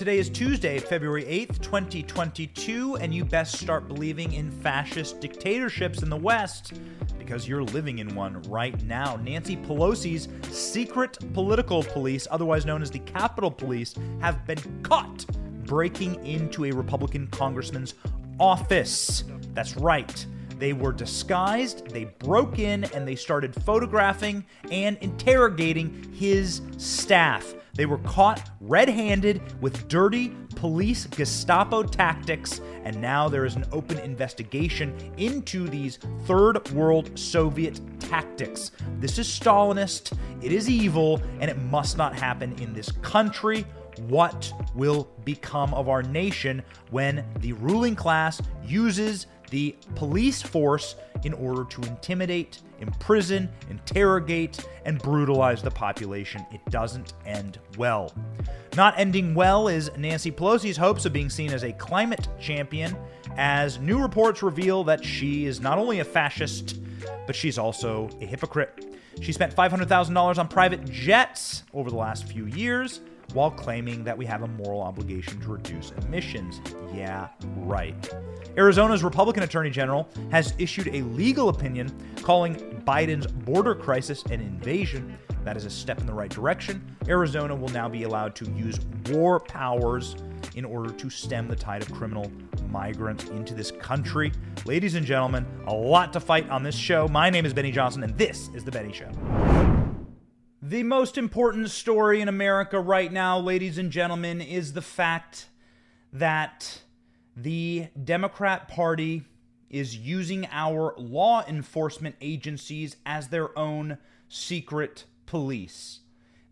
Today is Tuesday, February 8th, 2022, and you best start believing in fascist dictatorships in the West because you're living in one right now. Nancy Pelosi's secret political police, otherwise known as the Capitol Police, have been caught breaking into a Republican congressman's office. That's right. They were disguised, they broke in, and they started photographing and interrogating his staff. They were caught red handed with dirty police Gestapo tactics, and now there is an open investigation into these third world Soviet tactics. This is Stalinist, it is evil, and it must not happen in this country what will become of our nation when the ruling class uses the police force in order to intimidate, imprison, interrogate, and brutalize the population. It doesn't end well. Not ending well is Nancy Pelosi's hopes of being seen as a climate champion, as new reports reveal that she is not only a fascist, but she's also a hypocrite. She spent $500,000 on private jets over the last few years while claiming that we have a moral obligation to reduce emissions. Yeah, right. Arizona's Republican Attorney General has issued a legal opinion calling Biden's border crisis an invasion. That is a step in the right direction. Arizona will now be allowed to use war powers in order to stem the tide of criminal migrants into this country. Ladies and gentlemen, a lot to fight on this show. My name is Benny Johnson, and this is The Benny Show. The most important story in America right now, ladies and gentlemen, is the fact that the Democrat Party is using our law enforcement agencies as their own secret police.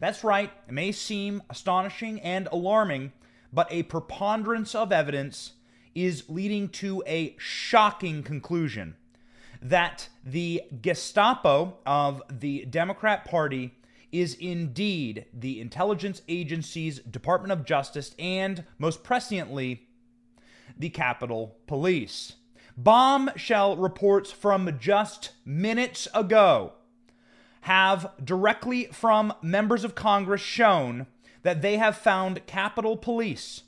That's right, it may seem astonishing and alarming, but a preponderance of evidence is leading to a shocking conclusion that the Gestapo of the Democrat Party is indeed the intelligence agencies, Department of Justice and, most presciently, the Capitol Police. Bombshell reports from just minutes ago have directly from members of Congress shown that they have found Capitol Police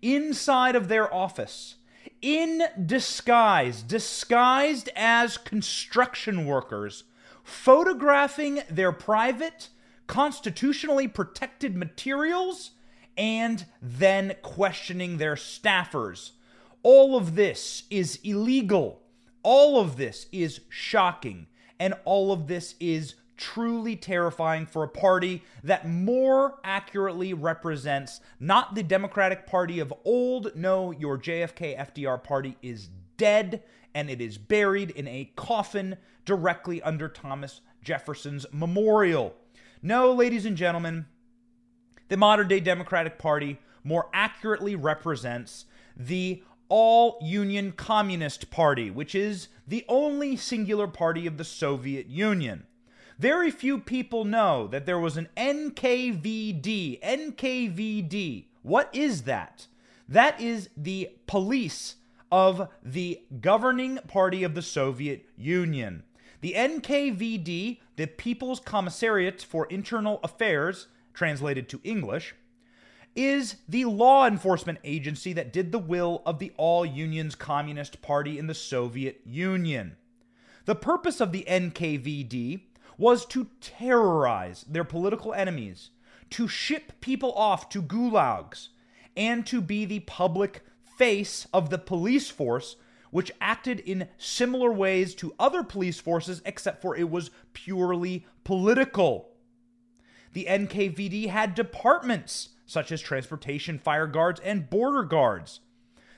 inside of their office in disguise, disguised as construction workers photographing their private, constitutionally protected materials, and then questioning their staffers. All of this is illegal. All of this is shocking. And all of this is truly terrifying for a party that more accurately represents not the Democratic Party of old. No, your JFK FDR party is dead and it is buried in a coffin directly under Thomas Jefferson's memorial. No, ladies and gentlemen, the modern day Democratic Party more accurately represents the All Union Communist Party, which is the only singular party of the Soviet Union. Very few people know that there was an NKVD. NKVD. What is that? That is the police of the governing party of the Soviet Union. The NKVD, the People's Commissariat for Internal Affairs, translated to English, is the law enforcement agency that did the will of the All Unions Communist Party in the Soviet Union. The purpose of the NKVD was to terrorize their political enemies, to ship people off to gulags, and to be the public face of the police force, which acted in similar ways to other police forces, except for it was purely political. The NKVD had departments such as transportation, fire guards, and border guards.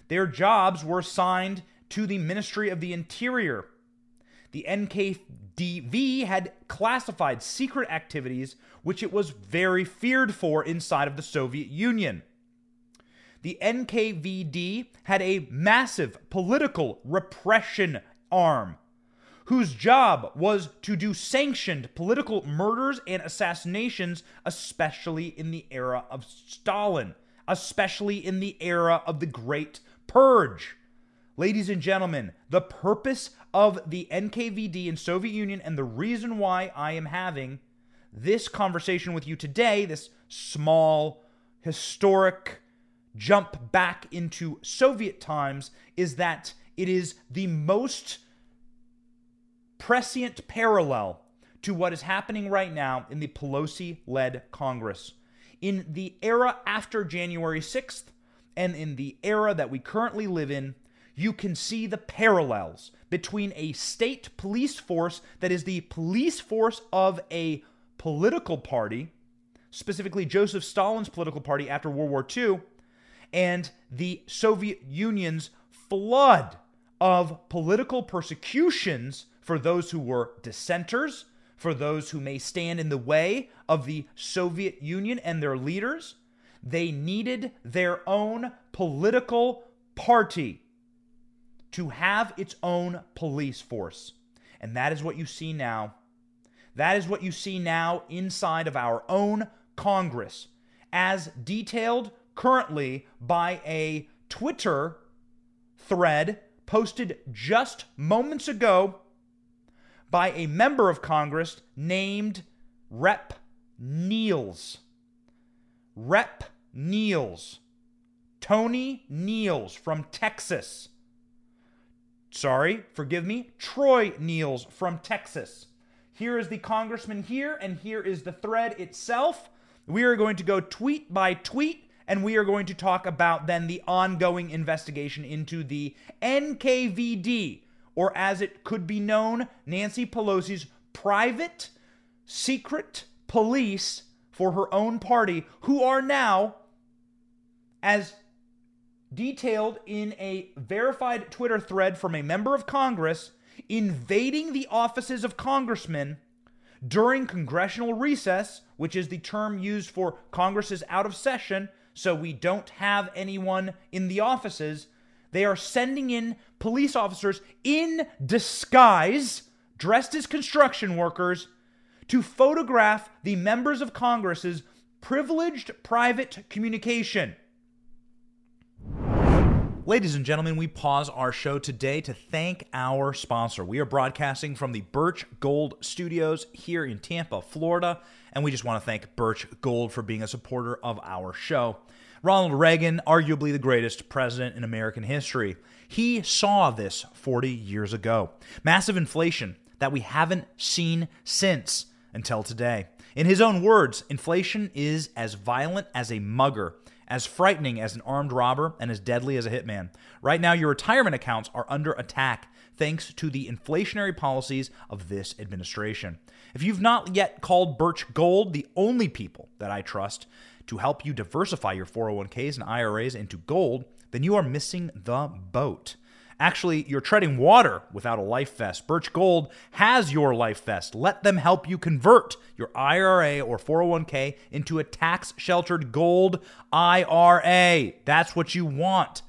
Their jobs were assigned to the Ministry of the Interior. The NKVD had classified secret activities which it was very feared for inside of the Soviet Union the NKVD had a massive political repression arm whose job was to do sanctioned political murders and assassinations, especially in the era of Stalin, especially in the era of the Great Purge. Ladies and gentlemen, the purpose of the NKVD in Soviet Union and the reason why I am having this conversation with you today, this small, historic, jump back into Soviet times is that it is the most prescient parallel to what is happening right now in the Pelosi led Congress. In the era after January 6th and in the era that we currently live in, you can see the parallels between a state police force that is the police force of a political party, specifically Joseph Stalin's political party after World War II, and the Soviet Union's flood of political persecutions for those who were dissenters, for those who may stand in the way of the Soviet Union and their leaders. They needed their own political party to have its own police force. And that is what you see now. That is what you see now inside of our own Congress, as detailed currently by a Twitter thread posted just moments ago by a member of Congress named Rep. Nehls. Rep. Nehls. Tony Nehls from Texas. Sorry, forgive me, Troy Nehls from Texas. Here is the congressman here, and here is the thread itself. We are going to go tweet by tweet, and we are going to talk about then the ongoing investigation into the NKVD, or as it could be known, Nancy Pelosi's private, secret police for her own party, who are now, as detailed in a verified Twitter thread from a member of Congress invading the offices of congressmen during congressional recess, which is the term used for Congress is out of session, so we don't have anyone in the offices. They are sending in police officers in disguise, dressed as construction workers, to photograph the members of Congress's privileged private communication. Ladies and gentlemen, we pause our show today to thank our sponsor. We are broadcasting from the Birch Gold Studios here in Tampa, Florida, and we just want to thank Birch Gold for being a supporter of our show. Ronald Reagan, arguably the greatest president in American history, he saw this 40 years ago. Massive inflation that we haven't seen since until today. In his own words, inflation is as violent as a mugger as frightening as an armed robber and as deadly as a hitman. Right now, your retirement accounts are under attack thanks to the inflationary policies of this administration. If you've not yet called Birch Gold, the only people that I trust to help you diversify your 401ks and IRAs into gold, then you are missing the boat. Actually, you're treading water without a life vest. Birch Gold has your life vest. Let them help you convert your IRA or 401k into a tax sheltered gold IRA. That's what you want.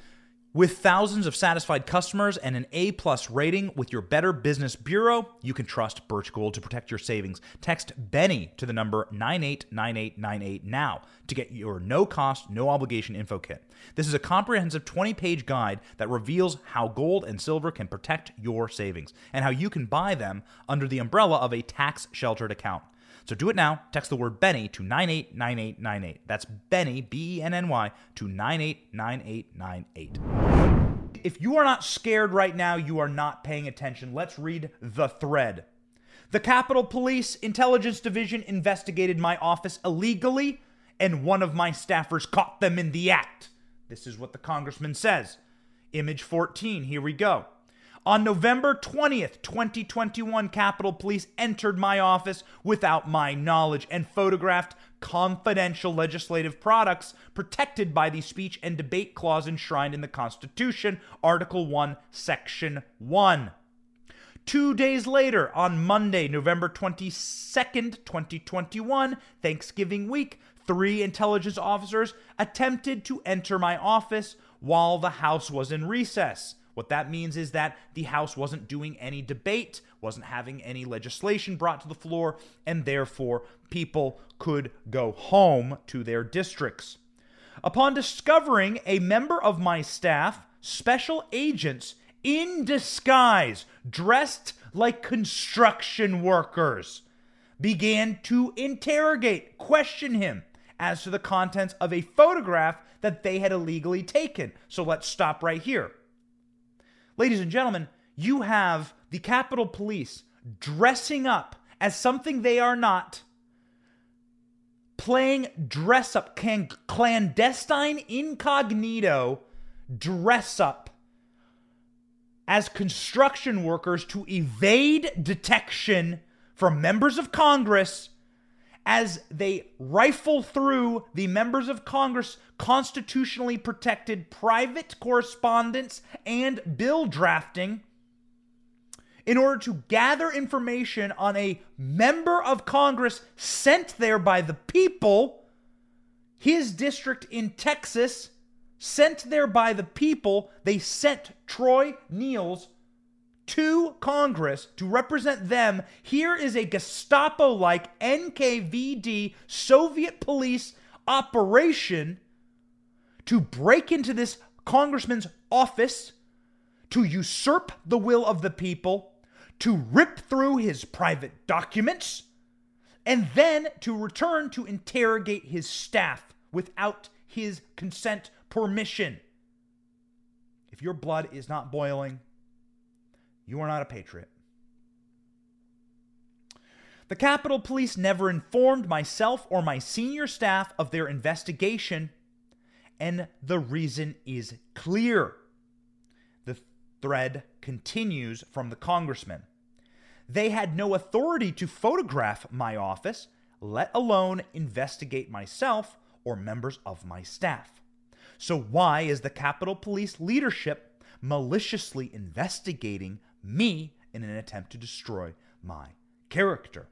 With thousands of satisfied customers and an A plus rating with your Better Business Bureau, you can trust Birch Gold to protect your savings. Text Benny to the number 989898 now to get your no cost, no obligation info kit. This is a comprehensive 20 page guide that reveals how gold and silver can protect your savings and how you can buy them under the umbrella of a tax sheltered account. So do it now. Text the word Benny to 989898. That's Benny, B E N N Y, to 989898. If you are not scared right now, you are not paying attention. Let's read the thread. The Capitol Police Intelligence Division investigated my office illegally, and one of my staffers caught them in the act. This is what the congressman says. Image 14, here we go. On November 20th, 2021, Capitol Police entered my office without my knowledge and photographed confidential legislative products protected by the speech and debate clause enshrined in the Constitution, Article 1, Section 1. Two days later, on Monday, November 22nd, 2021, Thanksgiving week, three intelligence officers attempted to enter my office while the House was in recess. What that means is that the House wasn't doing any debate, wasn't having any legislation brought to the floor, and therefore people could go home to their districts. Upon discovering a member of my staff, special agents in disguise, dressed like construction workers, began to interrogate, question him, as to the contents of a photograph that they had illegally taken. So let's stop right here. Ladies and gentlemen, you have the Capitol Police dressing up as something they are not, playing dress up, can clandestine incognito dress up as construction workers to evade detection from members of Congress as they rifle through the members of Congress constitutionally protected private correspondence and bill drafting in order to gather information on a member of Congress sent there by the people, his district in Texas, sent there by the people. They sent Troy Nehls to Congress to represent them. Here is a Gestapo like NKVD Soviet police operation to break into this congressman's office, to usurp the will of the people, to rip through his private documents, and then to return to interrogate his staff without his consent permission. If your blood is not boiling, you are not a patriot. The Capitol Police never informed myself or my senior staff of their investigation, and the reason is clear. The thread continues from the congressman. They had no authority to photograph my office, let alone investigate myself or members of my staff. So, why is the Capitol Police leadership maliciously investigating me in an attempt to destroy my character?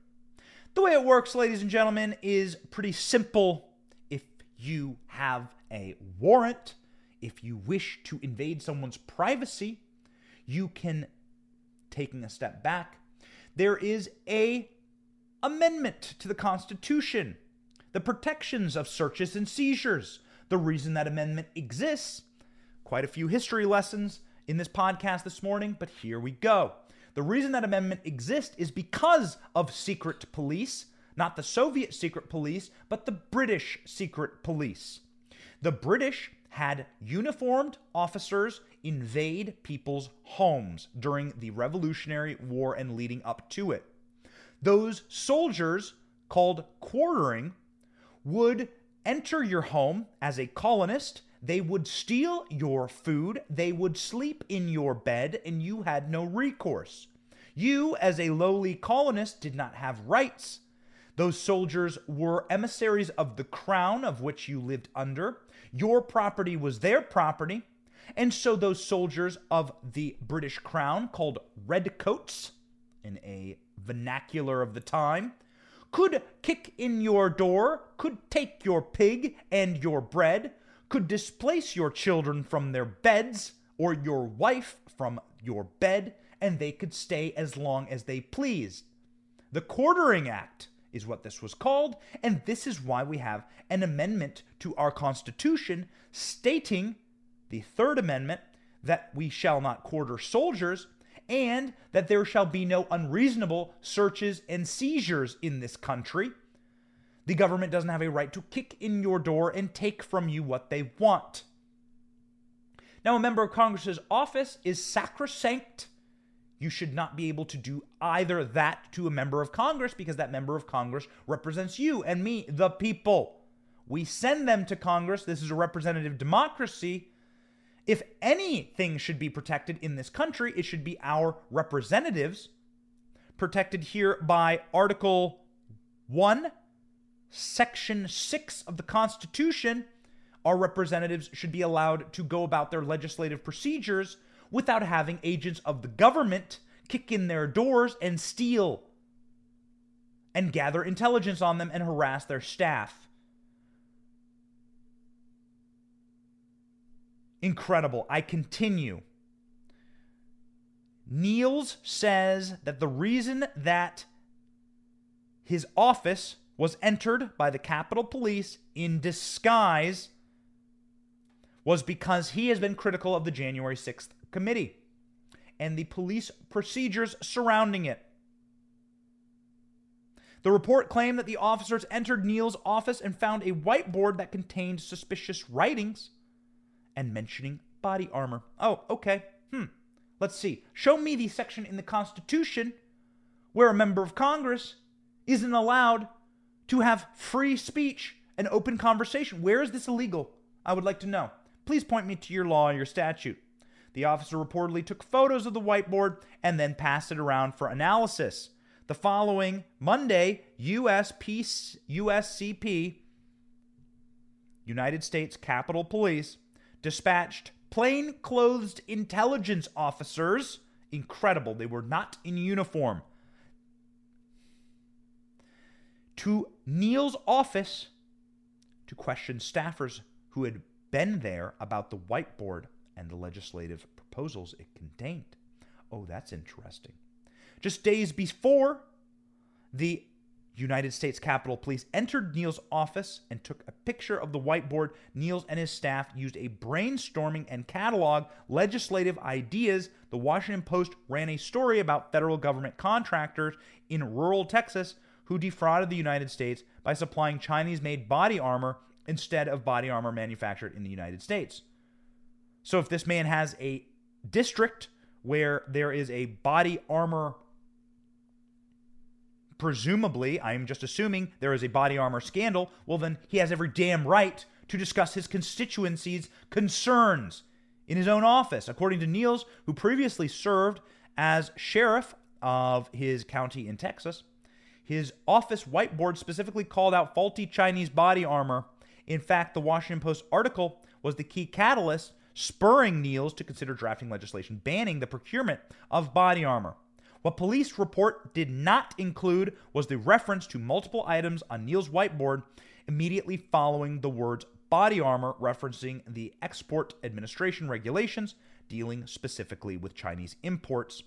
The way it works, ladies and gentlemen, is pretty simple. If you have a warrant, if you wish to invade someone's privacy, you can, taking a step back, there is a amendment to the Constitution, the protections of searches and seizures. The reason that amendment exists, quite a few history lessons in this podcast this morning, but here we go. The reason that amendment exists is because of secret police, not the Soviet secret police, but the British secret police. The British had uniformed officers invade people's homes during the Revolutionary War and leading up to it. Those soldiers, called quartering, would enter your home as a colonist. They would steal your food, they would sleep in your bed, and you had no recourse. You, as a lowly colonist, did not have rights. Those soldiers were emissaries of the crown of which you lived under. Your property was their property. And so those soldiers of the British crown, called redcoats in a vernacular of the time, could kick in your door, could take your pig and your bread, could displace your children from their beds or your wife from your bed, and they could stay as long as they pleased. The Quartering Act is what this was called, and this is why we have an amendment to our Constitution stating the Third Amendment that we shall not quarter soldiers and that there shall be no unreasonable searches and seizures in this country. The government doesn't have a right to kick in your door and take from you what they want. Now, a member of Congress's office is sacrosanct you should not be able to do either that to a member of Congress because that member of Congress represents you and me, the people. We send them to Congress. This is a representative democracy. If anything should be protected in this country, it should be our representatives, protected here by Article 1, Section 6 of the Constitution. Our representatives should be allowed to go about their legislative procedures without having agents of the government kick in their doors and steal and gather intelligence on them and harass their staff. Incredible. I continue. Nehls says that the reason that his office was entered by the Capitol Police in disguise was because he has been critical of the January 6th committee and the police procedures surrounding it. The report claimed that the officers entered Nehls' office and found a whiteboard that contained suspicious writings and mentioning body armor. Oh, okay. Hmm. Let's see. Show me the section in the Constitution where a member of Congress isn't allowed to have free speech and open conversation. Where is this illegal? I would like to know. Please point me to your law your statute. The officer reportedly took photos of the whiteboard and then passed it around for analysis. The following Monday, USP, USCP, United States Capitol Police, dispatched plain-clothed intelligence officers. Incredible, they were not in uniform. To Nehls' office to question staffers who had been there about the whiteboard and the legislative proposals it contained. Oh, that's interesting. Just days before, the United States Capitol Police entered Nehls' office and took a picture of the whiteboard. Nehls and his staff used a brainstorming and catalog legislative ideas. The Washington Post ran a story about federal government contractors in rural Texas who defrauded the United States by supplying Chinese made body armor instead of body armor manufactured in the United States. So if this man has a district where there is a body armor presumably, I am just assuming there is a body armor scandal, well, then he has every damn right to discuss his constituency's concerns in his own office. According to Nehls, who previously served as sheriff of his county in Texas, his office whiteboard specifically called out faulty Chinese body armor. In fact, the Washington Post article was the key catalyst spurring Nehls to consider drafting legislation banning the procurement of body armor. What police report did not include was the reference to multiple items on Nehls' whiteboard immediately following the words body armor, referencing the Export Administration regulations dealing specifically with Chinese imports.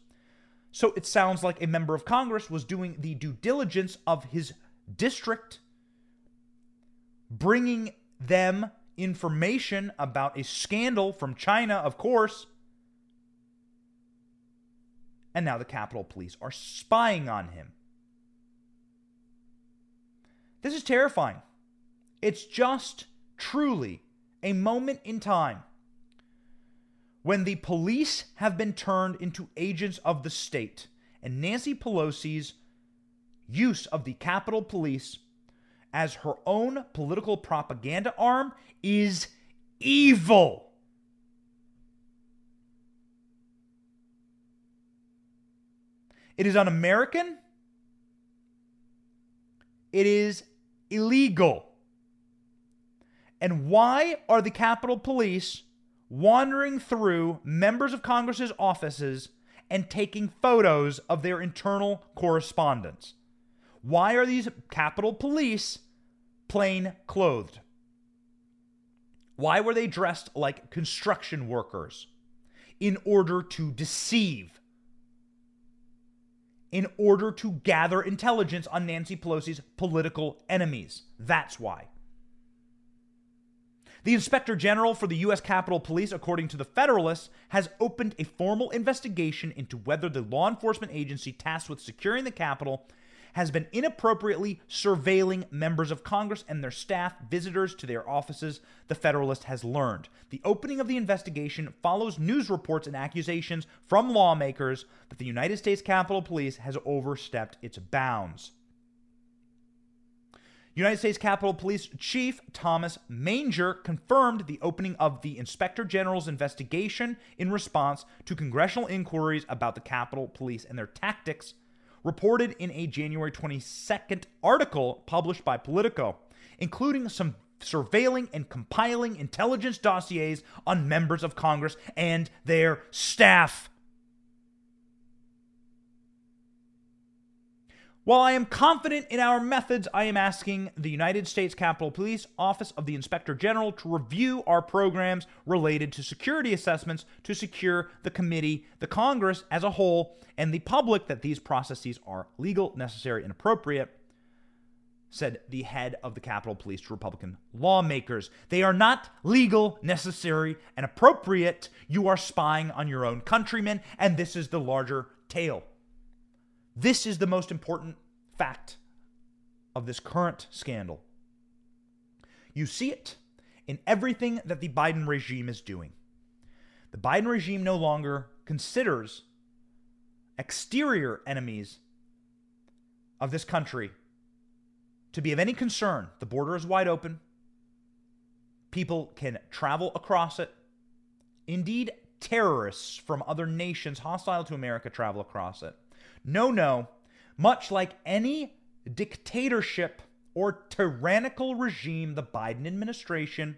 So it sounds like a member of Congress was doing the due diligence of his district, bringing them information about a scandal from China, of course, and now the Capitol Police are spying on him. This is terrifying. It's just truly a moment in time when the police have been turned into agents of the state, and Nancy Pelosi's use of the Capitol Police as her own political propaganda arm is evil. It is un American. It is illegal. And why are the Capitol Police wandering through members of Congress's offices and taking photos of their internal correspondence? Why are these Capitol Police plain clothed? Why were they dressed like construction workers? In order to deceive in order to gather intelligence on Nancy Pelosi's political enemies. That's why. The Inspector General for the U.S. Capitol Police, according to the Federalist, has opened a formal investigation into whether the law enforcement agency tasked with securing the Capitol has been inappropriately surveilling members of Congress and their staff, visitors to their offices, the Federalist has learned. The opening of the investigation follows news reports and accusations from lawmakers that the United States Capitol Police has overstepped its bounds. United States Capitol Police Chief Thomas Manger confirmed the opening of the Inspector General's investigation in response to congressional inquiries about the Capitol Police and their tactics reported in a January 22nd article published by Politico, including some surveilling and compiling intelligence dossiers on members of Congress and their staff. While I am confident in our methods, I am asking the United States Capitol Police Office of the Inspector General to review our programs related to security assessments to secure the committee, the Congress as a whole, and the public that these processes are legal, necessary, and appropriate, said the head of the Capitol Police to Republican lawmakers. They are not legal, necessary, and appropriate. You are spying on your own countrymen, and this is the larger tale. This is the most important fact of this current scandal. You see it in everything that the Biden regime is doing. The Biden regime no longer considers exterior enemies of this country to be of any concern. The border is wide open. People can travel across it. Indeed, terrorists from other nations hostile to America travel across it. No, no. Much like any dictatorship or tyrannical regime, the Biden administration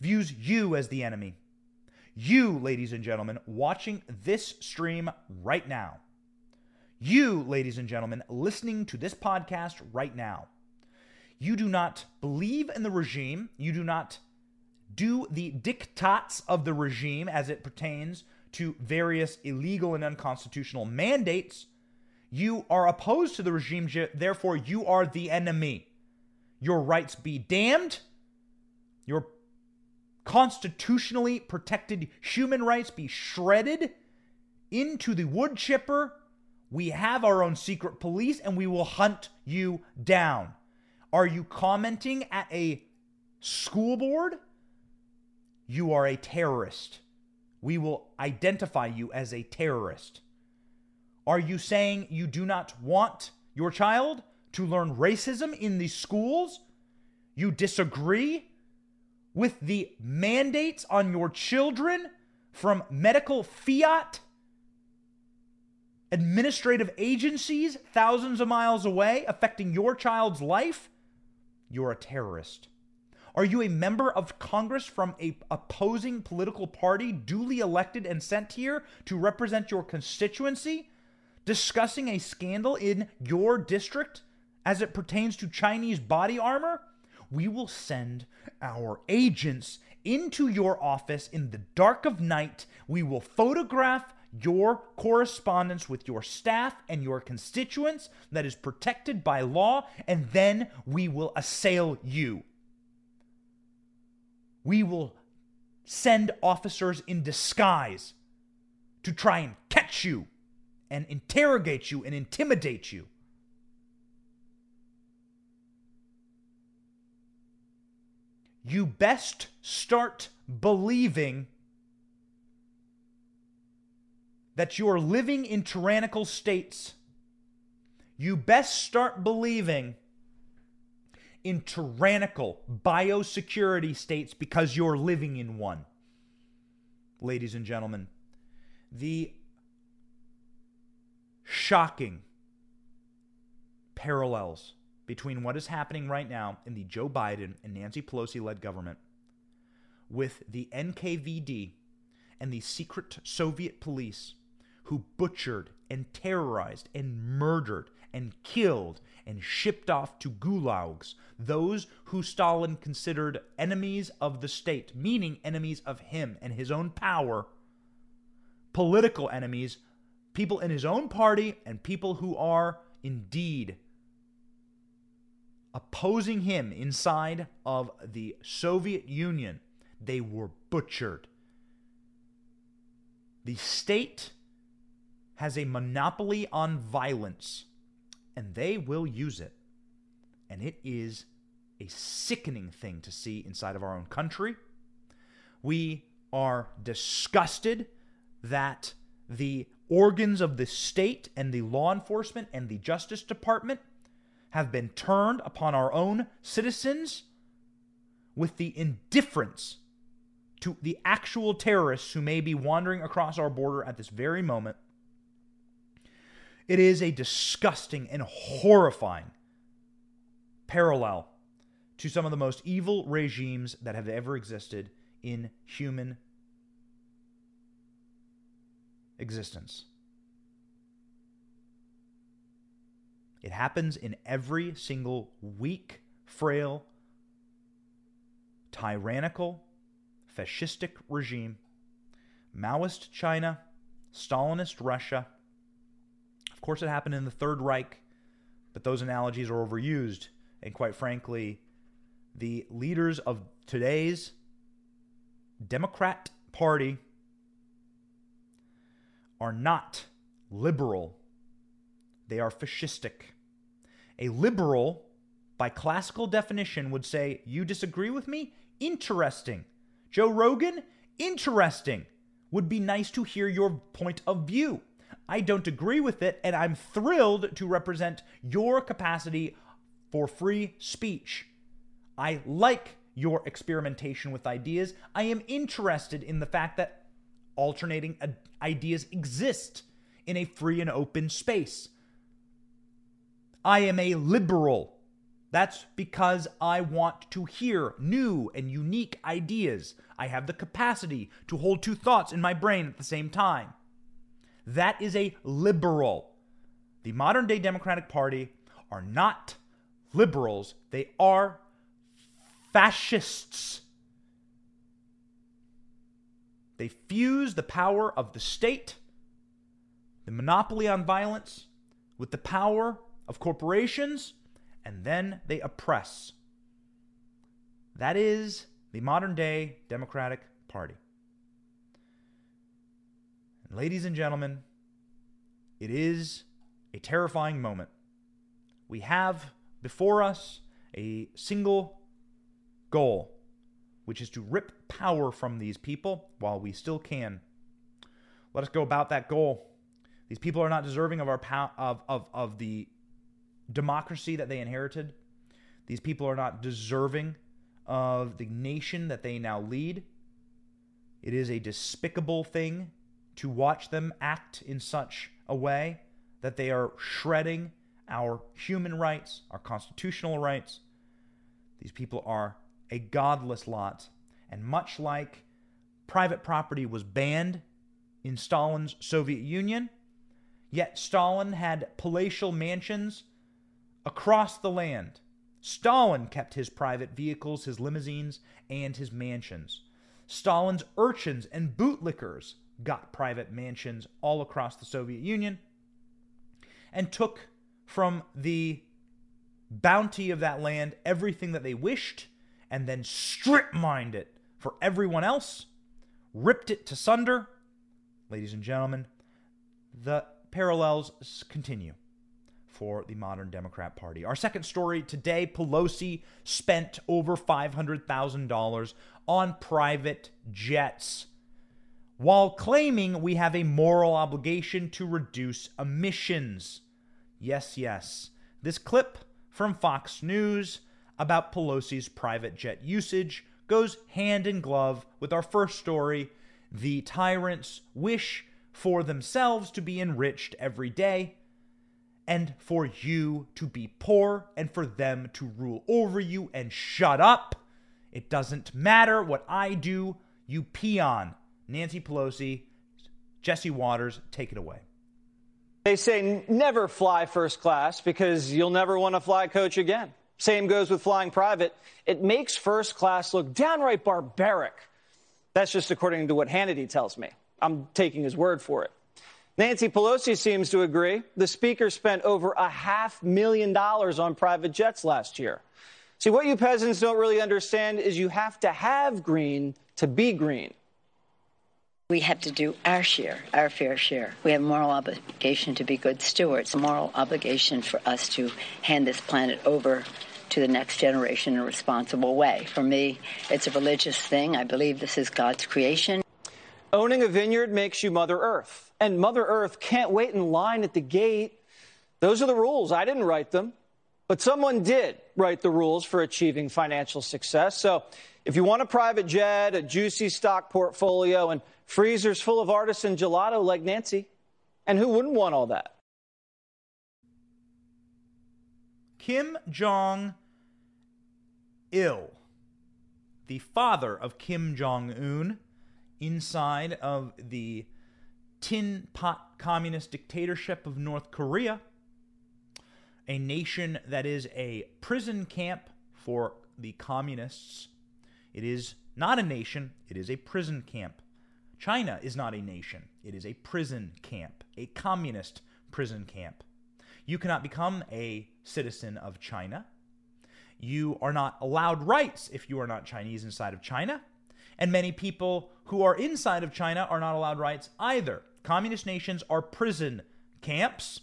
views you as the enemy. You, ladies and gentlemen, watching this stream right now. You, ladies and gentlemen, listening to this podcast right now. You do not believe in the regime. You do not do the diktats of the regime as it pertains to various illegal and unconstitutional mandates. You are opposed to the regime, therefore, you are the enemy. Your rights be damned. Your constitutionally protected human rights be shredded into the wood chipper. We have our own secret police and we will hunt you down. Are you commenting at a school board? You are a terrorist. We will identify you as a terrorist. Are you saying you do not want your child to learn racism in the schools? You disagree with the mandates on your children from medical fiat administrative agencies thousands of miles away affecting your child's life? You're a terrorist. Are you a member of Congress from a opposing political party duly elected and sent here to represent your constituency? Discussing a scandal in your district as it pertains to Chinese body armor? We will send our agents into your office in the dark of night. We will photograph your correspondence with your staff and your constituents that is protected by law, and then we will assail you. We will send officers in disguise to try and catch you and interrogate you and intimidate you. You best start believing that you are living in tyrannical states. You best start believing in tyrannical biosecurity states because you're living in one. Ladies and gentlemen, the shocking parallels between what is happening right now in the Joe Biden and Nancy Pelosi led government with the NKVD and the secret Soviet police who butchered and terrorized and murdered and killed and shipped off to gulags those who Stalin considered enemies of the state, meaning enemies of him and his own power, political enemies, people in his own party, and people who are indeed opposing him inside of the Soviet Union. They were butchered. The state has a monopoly on violence, and they will use it. And it is a sickening thing to see inside of our own country. We are disgusted that the organs of the state and the law enforcement and the Justice Department have been turned upon our own citizens with the indifference to the actual terrorists who may be wandering across our border at this very moment. It is a disgusting and horrifying parallel to some of the most evil regimes that have ever existed in human existence. It happens in every single weak, frail, tyrannical, fascistic regime. Maoist China, Stalinist Russia. Course, it happened in the Third Reich, but those analogies are overused. And quite frankly, the leaders of today's Democrat Party are not liberal they are fascistic. A liberal, by classical definition, would say, You disagree with me? Interesting. Joe Rogan? Interesting. Would be nice to hear your point of view. I don't agree with it, and I'm thrilled to represent your capacity for free speech. I like your experimentation with ideas. I am interested in the fact that alternating ideas exist in a free and open space. I am a liberal. That's because I want to hear new and unique ideas. I have the capacity to hold two thoughts in my brain at the same time. That is a liberal. The modern day Democratic Party are not liberals, they are fascists. They fuse the power of the state, the monopoly on violence, with the power of corporations, and then they oppress. That is the modern day Democratic Party. Ladies and gentlemen, it is a terrifying moment. We have before us a single goal, which is to rip power from these people while we still can. Let us go about that goal. These people are not deserving of our pow- of, of, of the democracy that they inherited. These people are not deserving of the nation that they now lead. It is a despicable thing to watch them act in such a way that they are shredding our human rights, our constitutional rights. These people are a godless lot. And much like private property was banned in Stalin's Soviet Union, yet Stalin had palatial mansions across the land. Stalin kept his private vehicles, his limousines, and his mansions. Stalin's urchins and bootlickers got private mansions all across the Soviet Union and took from the bounty of that land everything that they wished and then strip mined it for everyone else, ripped it to sunder. Ladies and gentlemen, the parallels continue for the modern Democrat Party. Our second story today Pelosi spent over $500,000 on private jets while claiming we have a moral obligation to reduce emissions. Yes, yes. This clip from Fox News about Pelosi's private jet usage goes hand in glove with our first story the tyrants wish for themselves to be enriched every day and for you to be poor and for them to rule over you and shut up. It doesn't matter what I do, you peon. Nancy Pelosi, Jesse Watters, take it away. They say never fly first class because you'll never want to fly coach again. Same goes with flying private. It makes first class look downright barbaric. That's just according to what Hannity tells me. I'm taking his word for it. Nancy Pelosi seems to agree. The speaker spent over a half million dollars on private jets last year. See, what you peasants don't really understand is you have to have green to be green. We have to do our share, our fair share. We have a moral obligation to be good stewards, a moral obligation for us to hand this planet over to the next generation in a responsible way. For me, it's a religious thing. I believe this is God's creation. Owning a vineyard makes you Mother Earth and Mother Earth can't wait in line at the gate. Those are the rules. I didn't write them, but someone did write the rules for achieving financial success. So if you want a private jet, a juicy stock portfolio, and freezers full of artisan gelato like Nancy, and who wouldn't want all that? Kim Jong il, the father of Kim Jong un, inside of the tin pot communist dictatorship of North Korea, a nation that is a prison camp for the communists. It is not a nation, it is a prison camp. China is not a nation, it is a prison camp, a communist prison camp. You cannot become a citizen of China. You are not allowed rights if you are not Chinese inside of China. And many people who are inside of China are not allowed rights either. Communist nations are prison camps.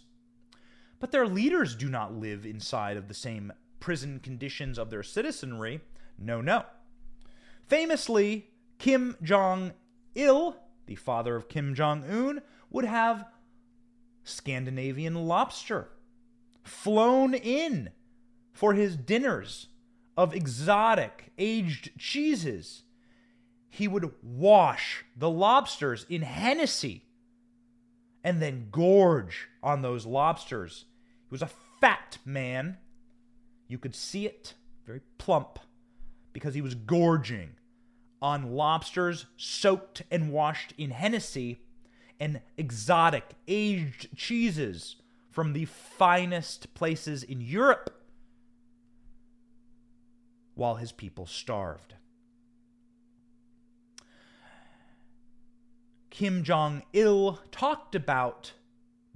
But their leaders do not live inside of the same prison conditions of their citizenry. No, no. Famously, Kim Jong il, the father of Kim Jong un, would have Scandinavian lobster flown in for his dinners of exotic aged cheeses. He would wash the lobsters in Hennessy and then gorge on those lobsters. He was a fat man. You could see it, very plump, because he was gorging on lobsters soaked and washed in Hennessy and exotic aged cheeses from the finest places in Europe while his people starved. Kim Jong il talked about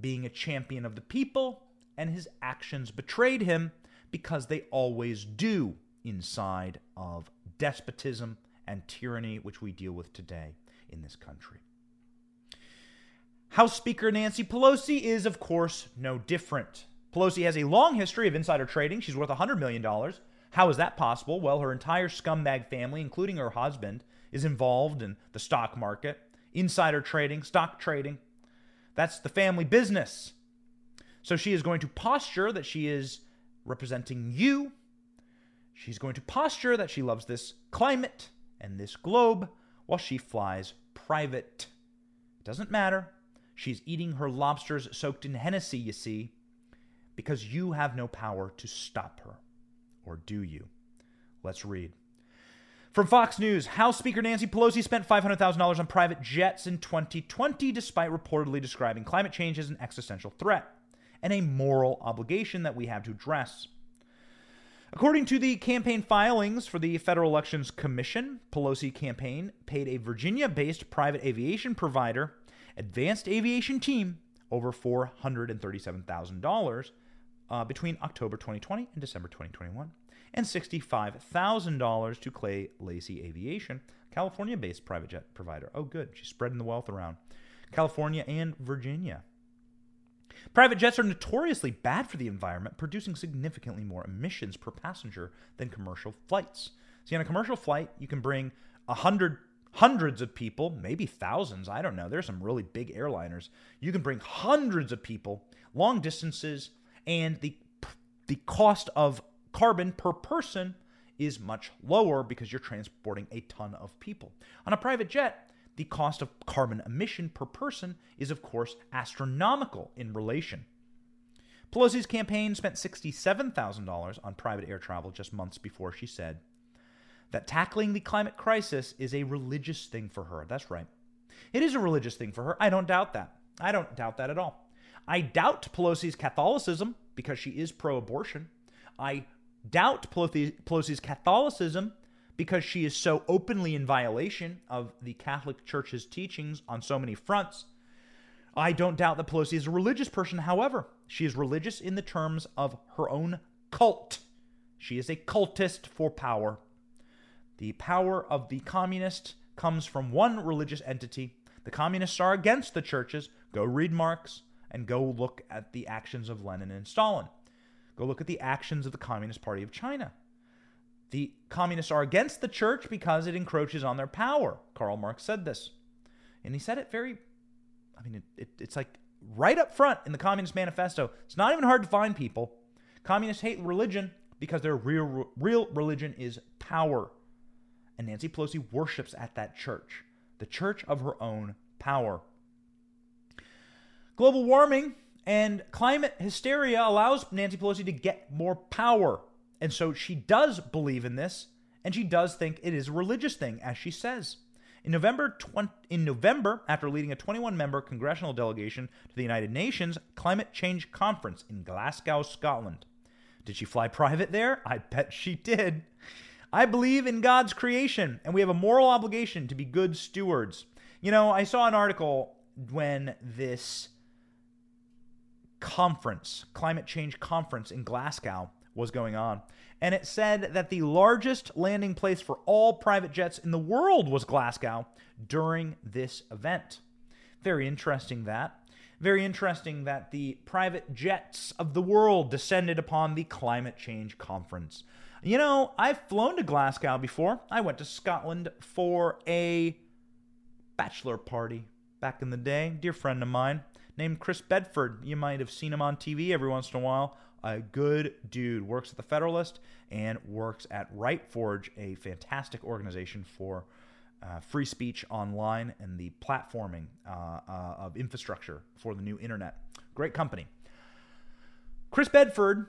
being a champion of the people, and his actions betrayed him because they always do inside of despotism and tyranny, which we deal with today in this country. House Speaker Nancy Pelosi is, of course, no different. Pelosi has a long history of insider trading. She's worth $100 million. How is that possible? Well, her entire scumbag family, including her husband, is involved in the stock market, insider trading, stock trading. That's the family business. So she is going to posture that she is representing you. She's going to posture that she loves this climate and this globe while she flies private. It doesn't matter. She's eating her lobsters soaked in Hennessy, you see, because you have no power to stop her. Or do you? Let's read. From Fox News, House Speaker Nancy Pelosi spent $500,000 on private jets in 2020 despite reportedly describing climate change as an existential threat and a moral obligation that we have to address. According to the campaign filings for the Federal Elections Commission, Pelosi campaign paid a Virginia-based private aviation provider, Advanced Aviation Team, over $437,000 uh, between October 2020 and December 2021, and $65,000 to Clay Lacy Aviation, California-based private jet provider. Oh, good. She's spreading the wealth around California and Virginia. Private jets are notoriously bad for the environment, producing significantly more emissions per passenger than commercial flights. See, on a commercial flight, you can bring a hundred hundreds of people, maybe thousands, I don't know. There's some really big airliners. You can bring hundreds of people long distances and the the cost of carbon per person is much lower because you're transporting a ton of people. On a private jet, the cost of carbon emission per person is, of course, astronomical in relation. Pelosi's campaign spent $67,000 on private air travel just months before she said that tackling the climate crisis is a religious thing for her. That's right. It is a religious thing for her. I don't doubt that. I don't doubt that at all. I doubt Pelosi's Catholicism because she is pro abortion. I doubt Pelosi's Catholicism because she is so openly in violation of the Catholic Church's teachings on so many fronts. I don't doubt that Pelosi is a religious person. However, she is religious in the terms of her own cult. She is a cultist for power. The power of the communist comes from one religious entity. The communists are against the churches. Go read Marx and go look at the actions of Lenin and Stalin. Go look at the actions of the Communist Party of China. The communists are against the church because it encroaches on their power. Karl Marx said this. And he said it very, I mean, it, it, it's like right up front in the Communist Manifesto. It's not even hard to find people. Communists hate religion because their real, real religion is power. And Nancy Pelosi worships at that church, the church of her own power. Global warming and climate hysteria allows Nancy Pelosi to get more power. And so she does believe in this, and she does think it is a religious thing, as she says. In November, 20, in November, after leading a 21-member congressional delegation to the United Nations Climate Change Conference in Glasgow, Scotland. Did she fly private there? I bet she did. I believe in God's creation, and we have a moral obligation to be good stewards. You know, I saw an article when this conference, climate change conference in Glasgow, was going on. And it said that the largest landing place for all private jets in the world was Glasgow during this event. Very interesting that. Very interesting that the private jets of the world descended upon the climate change conference. You know, I've flown to Glasgow before. I went to Scotland for a bachelor party back in the day. Dear friend of mine named Chris Bedford. You might have seen him on TV every once in a while. A good dude. Works at the Federalist and works at Right Forge, a fantastic organization for uh, free speech online and the platforming uh, uh, of infrastructure for the new internet. Great company. Chris Bedford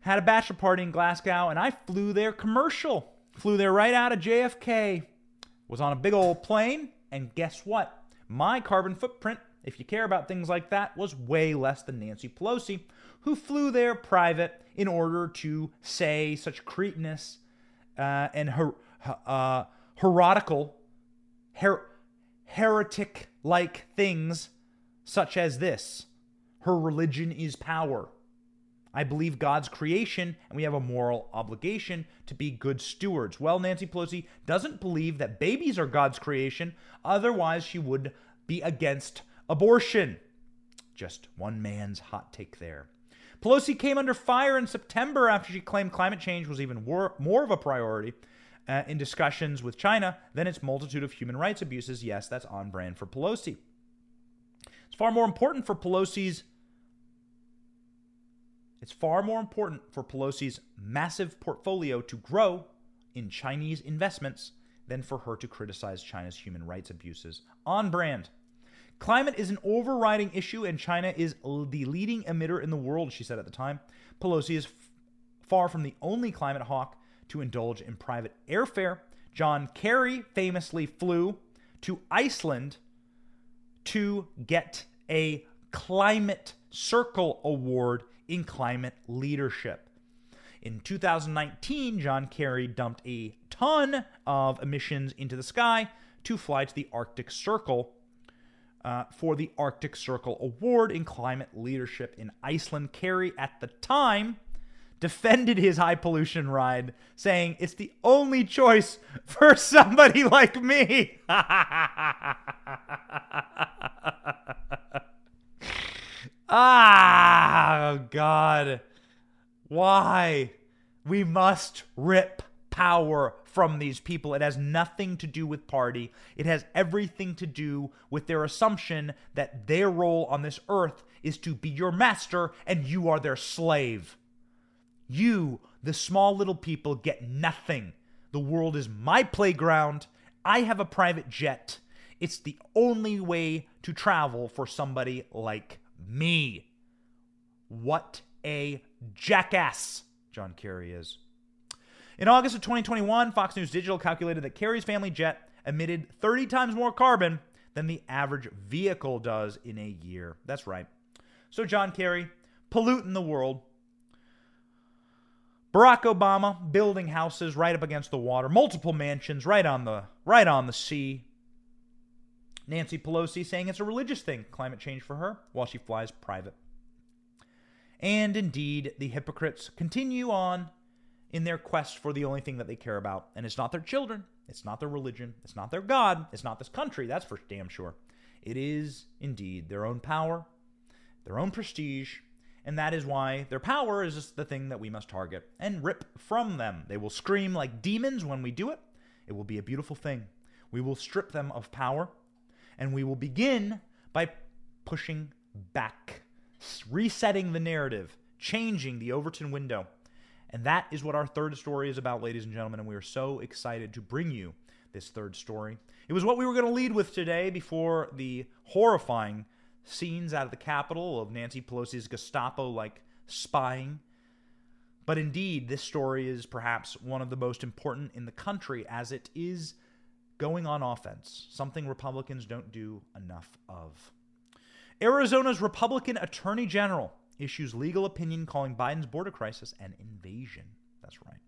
had a bachelor party in Glasgow, and I flew there commercial. Flew there right out of JFK. Was on a big old plane, and guess what? My carbon footprint, if you care about things like that, was way less than Nancy Pelosi, who flew there private in order to say such cretinous uh, and her, uh, heretical her- heretic like things such as this her religion is power. I believe God's creation, and we have a moral obligation to be good stewards. Well, Nancy Pelosi doesn't believe that babies are God's creation, otherwise, she would be against abortion. Just one man's hot take there. Pelosi came under fire in September after she claimed climate change was even more, more of a priority uh, in discussions with China than its multitude of human rights abuses. Yes, that's on brand for Pelosi. It's far more important for Pelosi's it's far more important for Pelosi's massive portfolio to grow in Chinese investments than for her to criticize China's human rights abuses. On brand. Climate is an overriding issue, and China is the leading emitter in the world, she said at the time. Pelosi is f- far from the only climate hawk to indulge in private airfare. John Kerry famously flew to Iceland to get a Climate Circle Award in climate leadership. In 2019, John Kerry dumped a ton of emissions into the sky to fly to the Arctic Circle uh, for the Arctic Circle Award in climate leadership in Iceland. Kerry, at the time, defended his high pollution ride, saying it's the only choice for somebody like me. ah, God. Why? We must rip power from these people. It has nothing to do with party. It has everything to do with their assumption that their role on this earth is to be your master and you are their slave. You, the small little people, get nothing. The world is my playground. I have a private jet. It's the only way to travel for somebody like me. What a jackass John Kerry is. In August of 2021, Fox News Digital calculated that Kerry's family jet emitted 30 times more carbon than the average vehicle does in a year. That's right. So, John Kerry, polluting the world, Barack Obama building houses right up against the water, multiple mansions right on the right on the sea. Nancy Pelosi saying it's a religious thing, climate change for her, while she flies private. And indeed, the hypocrites continue on in their quest for the only thing that they care about, and it's not their children, it's not their religion, it's not their God, it's not this country, that's for damn sure. It is indeed their own power, their own prestige, and that is why their power is the thing that we must target and rip from them. They will scream like demons when we do it. It will be a beautiful thing. We will strip them of power, and we will begin by pushing back, resetting the narrative, changing the Overton window. And that is what our third story is about, ladies and gentlemen, and we are so excited to bring you this third story. It was what we were going to lead with today before the horrifying scenes out of the Capitol of Nancy Pelosi's Gestapo like spying. But indeed, this story is perhaps one of the most important in the country as it is going on offense, something Republicans don't do enough of. Arizona's Republican Attorney General issues legal opinion calling Biden's border crisis an invasion. That's right.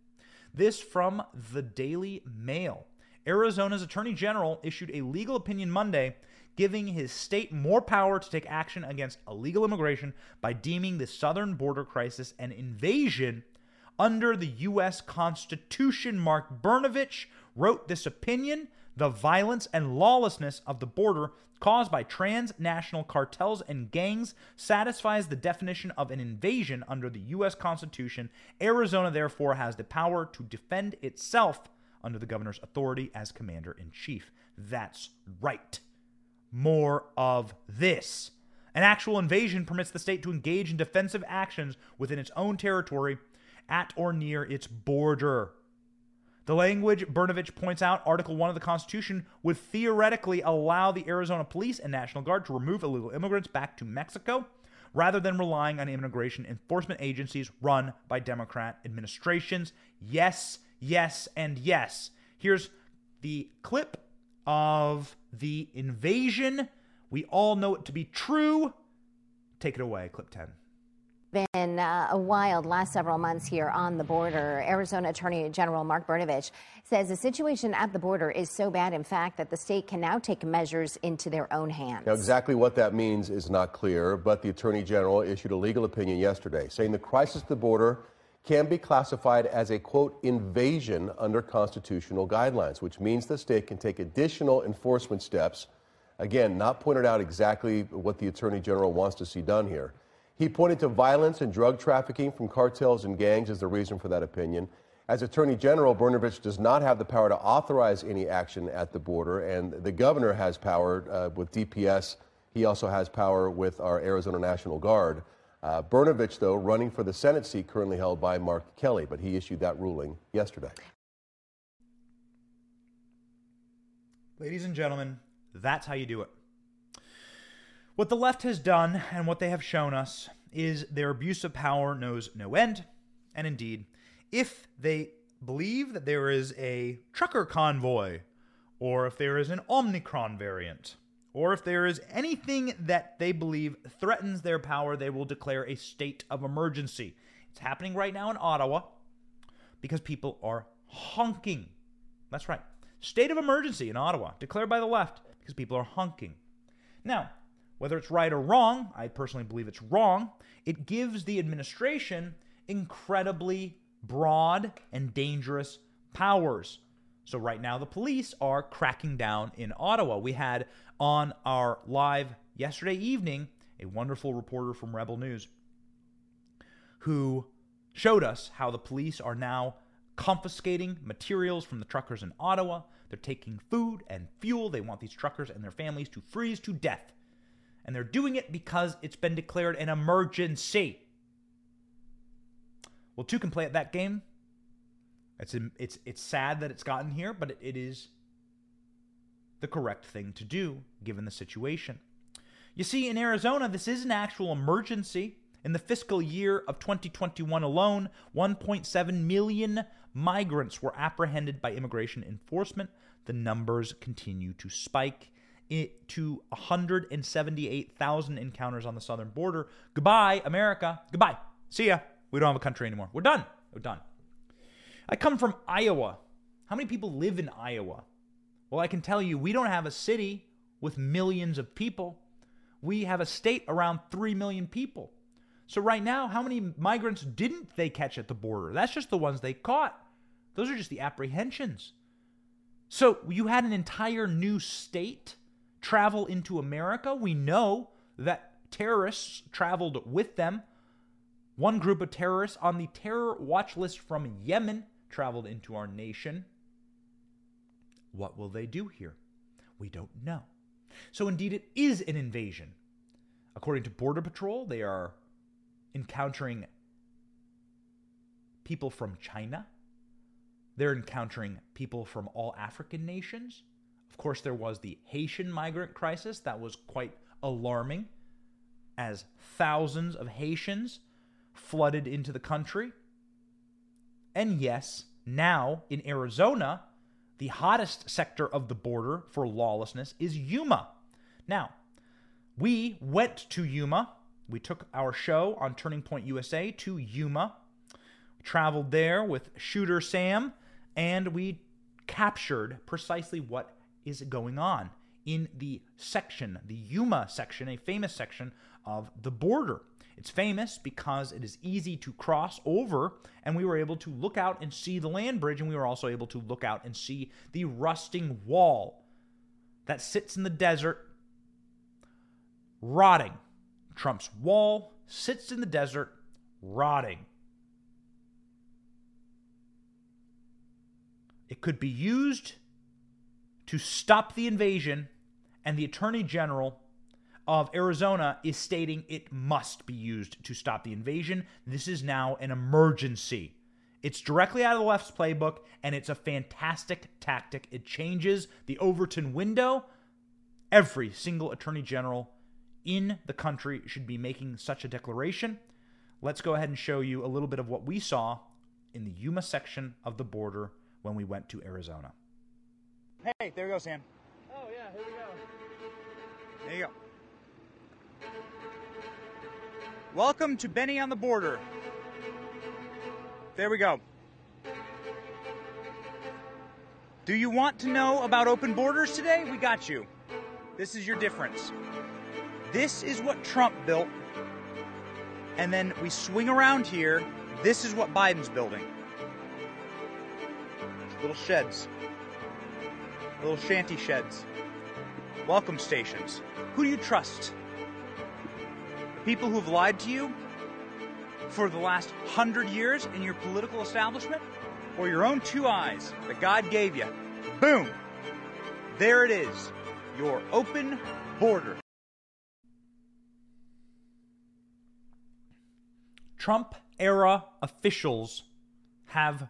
This from the Daily Mail. Arizona's Attorney General issued a legal opinion Monday giving his state more power to take action against illegal immigration by deeming the southern border crisis an invasion under the U.S. Constitution. Mark Brnovich wrote this opinion the violence and lawlessness of the border caused by transnational cartels and gangs satisfies the definition of an invasion under the U.S. Constitution. Arizona, therefore, has the power to defend itself under the governor's authority as commander in chief. That's right. More of this. An actual invasion permits the state to engage in defensive actions within its own territory at or near its border. The language Brnovich points out, Article 1 of the Constitution, would theoretically allow the Arizona Police and National Guard to remove illegal immigrants back to Mexico rather than relying on immigration enforcement agencies run by Democrat administrations. Yes, yes, and yes. Here's the clip of the invasion. We all know it to be true. Take it away, clip 10 been uh, a wild last several months here on the border. Arizona Attorney General Mark Brnovich says the situation at the border is so bad, in fact, that the state can now take measures into their own hands. Now, exactly what that means is not clear, but the Attorney General issued a legal opinion yesterday saying the crisis at the border can be classified as a quote invasion under constitutional guidelines, which means the state can take additional enforcement steps. Again, not pointed out exactly what the Attorney General wants to see done here. He pointed to violence and drug trafficking from cartels and gangs as the reason for that opinion. As Attorney General, Brnovich does not have the power to authorize any action at the border, and the governor has power uh, with DPS. He also has power with our Arizona National Guard. Uh, Brnovich, though, running for the Senate seat currently held by Mark Kelly, but he issued that ruling yesterday. Ladies and gentlemen, that's how you do it. What the left has done and what they have shown us is their abuse of power knows no end. And indeed, if they believe that there is a trucker convoy, or if there is an Omicron variant, or if there is anything that they believe threatens their power, they will declare a state of emergency. It's happening right now in Ottawa because people are honking. That's right. State of emergency in Ottawa, declared by the left because people are honking. Now, whether it's right or wrong, I personally believe it's wrong, it gives the administration incredibly broad and dangerous powers. So, right now, the police are cracking down in Ottawa. We had on our live yesterday evening a wonderful reporter from Rebel News who showed us how the police are now confiscating materials from the truckers in Ottawa. They're taking food and fuel. They want these truckers and their families to freeze to death and they're doing it because it's been declared an emergency. Well, two can play at that game. It's it's it's sad that it's gotten here, but it, it is the correct thing to do given the situation. You see, in Arizona, this is an actual emergency. In the fiscal year of 2021 alone, 1.7 million migrants were apprehended by immigration enforcement. The numbers continue to spike it to 178,000 encounters on the southern border. Goodbye, America. Goodbye. See ya. We don't have a country anymore. We're done. We're done. I come from Iowa. How many people live in Iowa? Well, I can tell you, we don't have a city with millions of people. We have a state around 3 million people. So, right now, how many migrants didn't they catch at the border? That's just the ones they caught. Those are just the apprehensions. So, you had an entire new state travel into America. We know that terrorists traveled with them. One group of terrorists on the terror watch list from Yemen traveled into our nation. What will they do here? We don't know. So, indeed, it is an invasion. According to Border Patrol, they are encountering people from China. They're encountering people from all African nations course, there was the Haitian migrant crisis that was quite alarming as thousands of Haitians flooded into the country. And yes, now in Arizona, the hottest sector of the border for lawlessness is Yuma. Now, we went to Yuma. We took our show on Turning Point USA to Yuma. We traveled there with Shooter Sam, and we captured precisely what is going on in the section, the Yuma section, a famous section of the border. It's famous because it is easy to cross over, and we were able to look out and see the land bridge, and we were also able to look out and see the rusting wall that sits in the desert, rotting. Trump's wall sits in the desert, rotting. It could be used to stop the invasion, and the Attorney General of Arizona is stating it must be used to stop the invasion. This is now an emergency. It's directly out of the left's playbook, and it's a fantastic tactic. It changes the Overton window. Every single attorney general in the country should be making such a declaration. Let's go ahead and show you a little bit of what we saw in the Yuma section of the border when we went to Arizona. Hey, there we go, Sam. Oh, yeah, here we go. There you go. Welcome to Benny on the Border. There we go. Do you want to know about open borders today? We got you. This is your difference. This is what Trump built. And then we swing around here. This is what Biden's building. Little sheds. Little shanty sheds. Welcome stations. Who do you trust? The people who've lied to you for the last hundred years in your political establishment? Or your own two eyes that God gave you? Boom! There it is. Your open border. Trump era officials have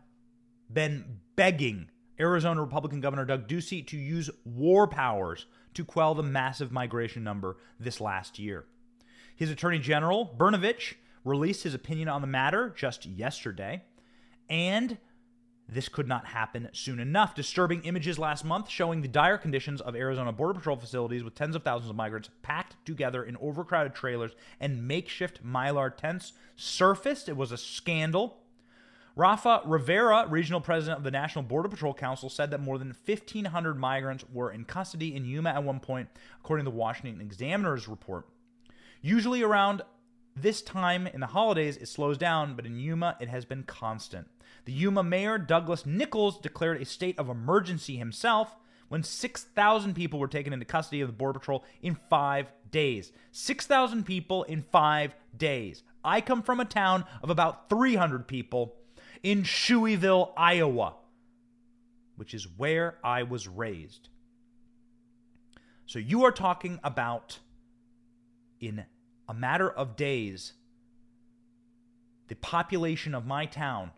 been begging Arizona Republican Governor Doug Ducey to use war powers to quell the massive migration number this last year. His Attorney General, Brnovich, released his opinion on the matter just yesterday, and this could not happen soon enough. Disturbing images last month showing the dire conditions of Arizona Border Patrol facilities with tens of thousands of migrants packed together in overcrowded trailers and makeshift mylar tents surfaced. It was a scandal. Rafa Rivera, regional president of the National Border Patrol Council, said that more than 1,500 migrants were in custody in Yuma at one point, according to the Washington Examiner's report. Usually around this time in the holidays, it slows down, but in Yuma, it has been constant. The Yuma mayor, Douglas Nicholls, declared a state of emergency himself when 6,000 people were taken into custody of the Border Patrol in five days. 6,000 people in five days. I come from a town of about 300 people in Shueyville, Iowa, which is where I was raised. So you are talking about in a matter of days the population of my town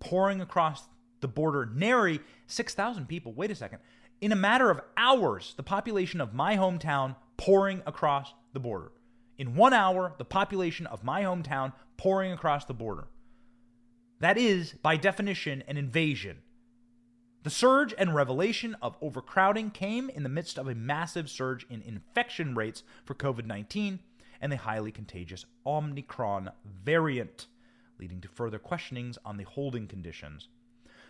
pouring across the border, nary 6,000 people. Wait a second. In a matter of hours, the population of my hometown pouring across the border. In one hour, the population of my hometown pouring across the border. That is, by definition, an invasion. The surge and revelation of overcrowding came in the midst of a massive surge in infection rates for COVID 19 and the highly contagious Omicron variant leading to further questionings on the holding conditions.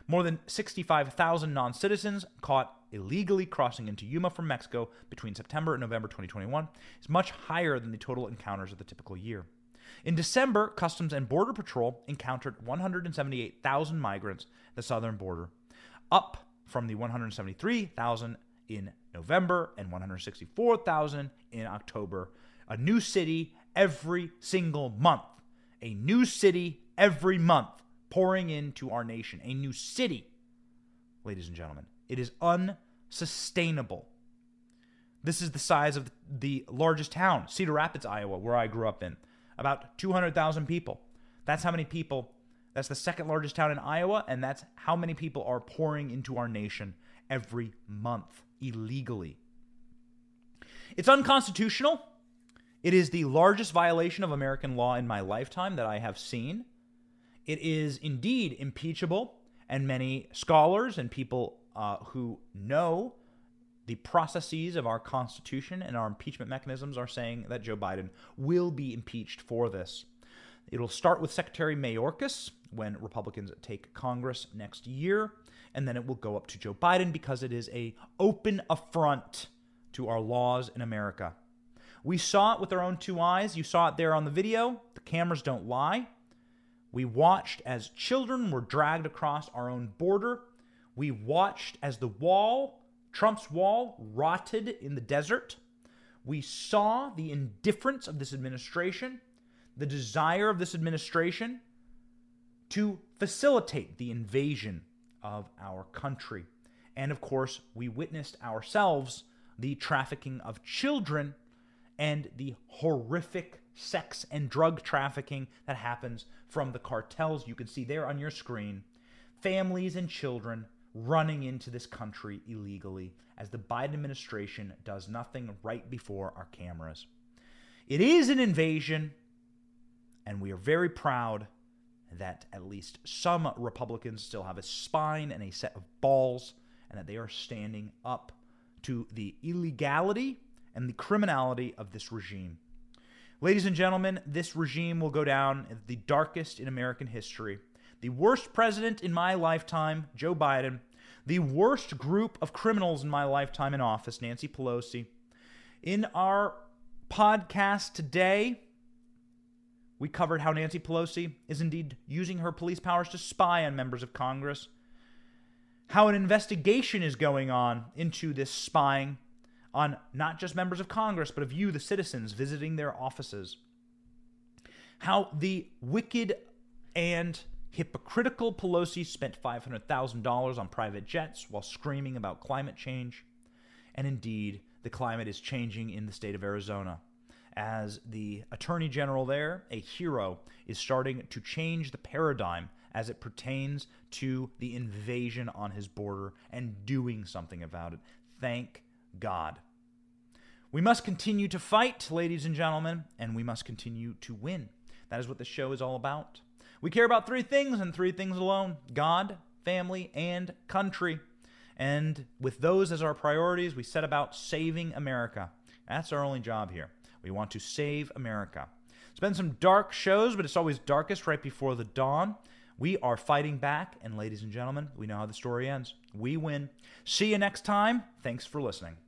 More than 65,000 non citizens caught illegally crossing into Yuma from Mexico between September and November 2021 is much higher than the total encounters of the typical year. In December, Customs and Border Patrol encountered 178,000 migrants at the southern border, up from the 173,000 in November and 164,000 in October. A new city every single month a new city every month pouring into our nation. A new city, ladies and gentlemen. It is unsustainable. This is the size of the largest town, Cedar Rapids, Iowa, where I grew up in. About 200,000 people. That's how many people, that's the second largest town in Iowa, and that's how many people are pouring into our nation every month illegally. It's unconstitutional. It is the largest violation of American law in my lifetime that I have seen. It is indeed impeachable, and many scholars and people uh, who know the processes of our Constitution and our impeachment mechanisms are saying that Joe Biden will be impeached for this. It'll start with Secretary Mayorkas when Republicans take Congress next year, and then it will go up to Joe Biden because it is a open affront to our laws in America. We saw it with our own two eyes. You saw it there on the video. The cameras don't lie. We watched as children were dragged across our own border. We watched as the wall, Trump's wall, rotted in the desert. We saw the indifference of this administration, the desire of this administration to facilitate the invasion of our country. And of course, we witnessed ourselves the trafficking of children and the horrific sex and drug trafficking that happens from the cartels. You can see there on your screen families and children running into this country illegally as the Biden administration does nothing right before our cameras. It is an invasion, and we are very proud that at least some Republicans still have a spine and a set of balls, and that they are standing up to the illegality and the criminality of this regime. Ladies and gentlemen, this regime will go down as the darkest in American history. The worst president in my lifetime, Joe Biden. The worst group of criminals in my lifetime in office, Nancy Pelosi. In our podcast today, we covered how Nancy Pelosi is indeed using her police powers to spy on members of Congress, how an investigation is going on into this spying on not just members of Congress, but of you, the citizens, visiting their offices, how the wicked and hypocritical Pelosi spent $500,000 on private jets while screaming about climate change. And indeed, the climate is changing in the state of Arizona as the attorney general there, a hero, is starting to change the paradigm as it pertains to the invasion on his border and doing something about it. Thank God. We must continue to fight, ladies and gentlemen, and we must continue to win. That is what the show is all about. We care about three things and three things alone God, family, and country. And with those as our priorities, we set about saving America. That's our only job here. We want to save America. It's been some dark shows, but it's always darkest right before the dawn. We are fighting back, and ladies and gentlemen, we know how the story ends. We win. See you next time. Thanks for listening.